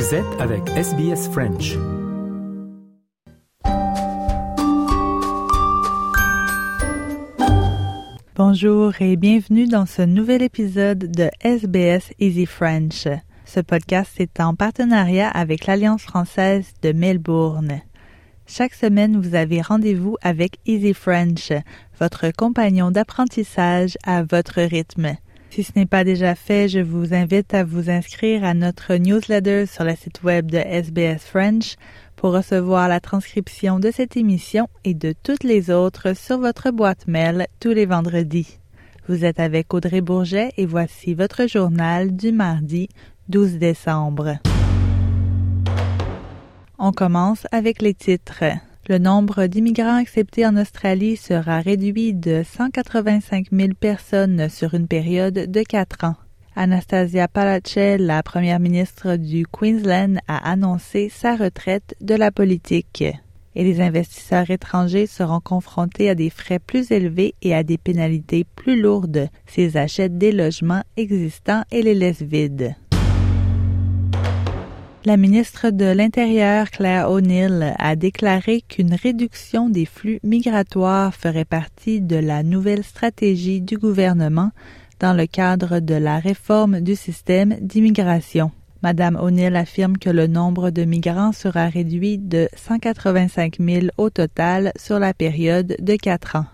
Vous êtes avec SBS French. Bonjour et bienvenue dans ce nouvel épisode de SBS Easy French. Ce podcast est en partenariat avec l'Alliance française de Melbourne. Chaque semaine, vous avez rendez-vous avec Easy French, votre compagnon d'apprentissage à votre rythme. Si ce n'est pas déjà fait, je vous invite à vous inscrire à notre newsletter sur le site web de SBS French pour recevoir la transcription de cette émission et de toutes les autres sur votre boîte mail tous les vendredis. Vous êtes avec Audrey Bourget et voici votre journal du mardi 12 décembre. On commence avec les titres. Le nombre d'immigrants acceptés en Australie sera réduit de 185 000 personnes sur une période de quatre ans. Anastasia Palaszczuk, la première ministre du Queensland, a annoncé sa retraite de la politique. Et les investisseurs étrangers seront confrontés à des frais plus élevés et à des pénalités plus lourdes s'ils achètent des logements existants et les laissent vides. La ministre de l'Intérieur, Claire O'Neill, a déclaré qu'une réduction des flux migratoires ferait partie de la nouvelle stratégie du gouvernement dans le cadre de la réforme du système d'immigration. Madame O'Neill affirme que le nombre de migrants sera réduit de 185 000 au total sur la période de quatre ans.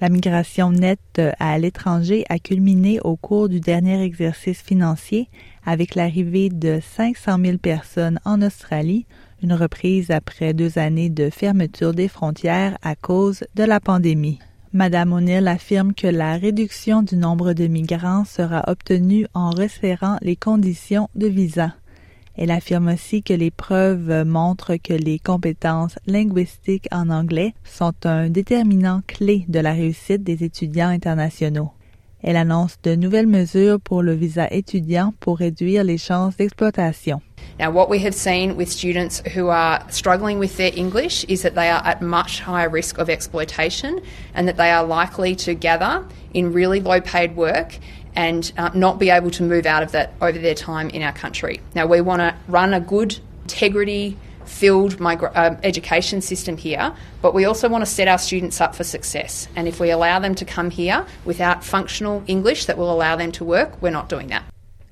La migration nette à l'étranger a culminé au cours du dernier exercice financier avec l'arrivée de 500 000 personnes en Australie, une reprise après deux années de fermeture des frontières à cause de la pandémie. Madame O'Neill affirme que la réduction du nombre de migrants sera obtenue en resserrant les conditions de visa. Elle affirme aussi que les preuves montrent que les compétences linguistiques en anglais sont un déterminant clé de la réussite des étudiants internationaux. Elle annonce de nouvelles mesures pour le visa étudiant pour réduire les chances d'exploitation. Now, what we have seen with students who are struggling with their English is that they are at much higher risk of exploitation and that they are likely to gather in really low paid work and uh, not be able to move out of that over their time in our country. Now, we want to run a good, integrity filled migra- uh, education system here, but we also want to set our students up for success. And if we allow them to come here without functional English that will allow them to work, we're not doing that.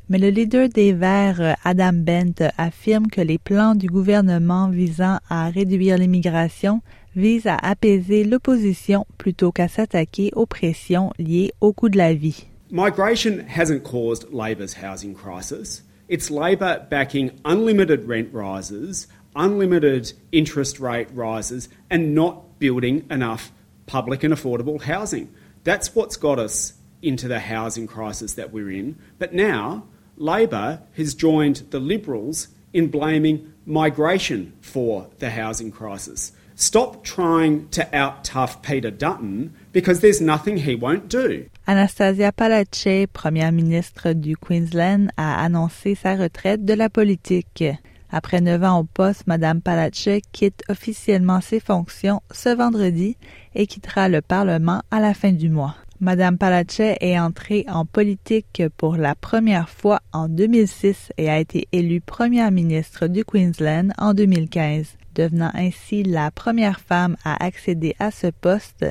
Mais le leader des Verts, Adam Bent, affirme que les plans du gouvernement visant à réduire l'immigration visent à apaiser l'opposition plutôt qu'à s'attaquer aux pressions liées au coût de la vie. Migration hasn't caused Labor's housing crisis. It's Labor backing unlimited rent rises, unlimited interest rate rises, and not building enough public and affordable housing. That's what's got us into the housing crisis that we're in. But now, Labor has joined the Liberals in blaming migration for the housing crisis. Stop trying to out tough Peter Dutton because there's nothing he won't do. Anastasia Palaszczuk, première ministre du Queensland, a annoncé sa retraite de la politique. Après neuf ans au poste, Madame Palaszczuk quitte officiellement ses fonctions ce vendredi et quittera le Parlement à la fin du mois. Madame Palaszczuk est entrée en politique pour la première fois en 2006 et a été élue première ministre du Queensland en 2015 devenant ainsi la première femme à accéder à ce poste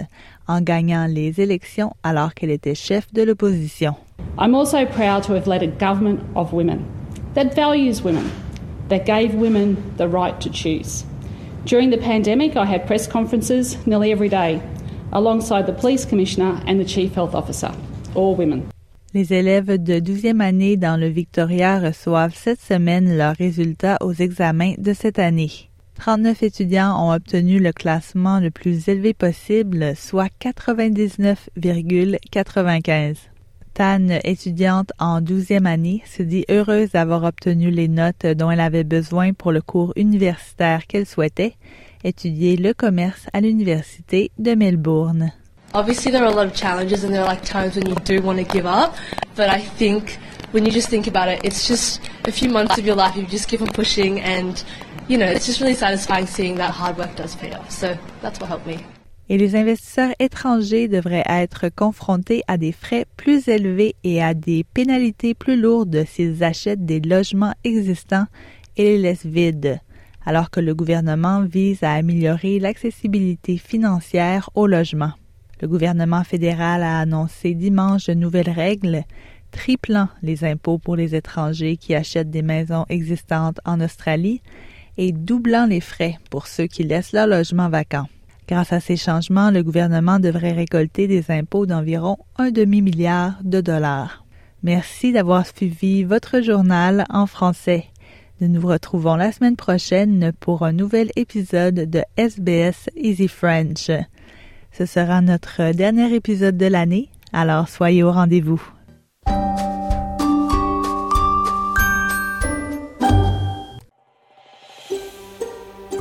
en gagnant les élections alors qu'elle était chef de l'opposition. I'm also proud to have led a government of women that values women, that gave women the right to choose. During the pandemic, I had press conferences nearly every day alongside the police commissioner and the chief health officer, all women. Les élèves de 12e année dans le Victoria reçoivent cette semaine leurs résultats aux examens de cette année. 39 étudiants ont obtenu le classement le plus élevé possible, soit 99,95. Tan, étudiante en 12e année, se dit heureuse d'avoir obtenu les notes dont elle avait besoin pour le cours universitaire qu'elle souhaitait, étudier le commerce à l'Université de Melbourne. Obviously, there are a lot of challenges and there are like times when you do want to give up, but I think when you just think about it, it's just a few months of your life, you just on pushing and you know, it's just really satisfying seeing that hard work does pay off. So that's what helped me. Et les investisseurs étrangers devraient être confrontés à des frais plus élevés et à des pénalités plus lourdes s'ils achètent des logements existants et les laisse vides, alors que le gouvernement vise à améliorer l'accessibilité financière au logement. Le gouvernement fédéral a annoncé dimanche de nouvelles règles triplant les impôts pour les étrangers qui achètent des maisons existantes en Australie et doublant les frais pour ceux qui laissent leur logement vacant. Grâce à ces changements, le gouvernement devrait récolter des impôts d'environ un demi-milliard de dollars. Merci d'avoir suivi votre journal en français. Nous nous retrouvons la semaine prochaine pour un nouvel épisode de SBS Easy French. Ce sera notre dernier épisode de l'année, alors soyez au rendez-vous.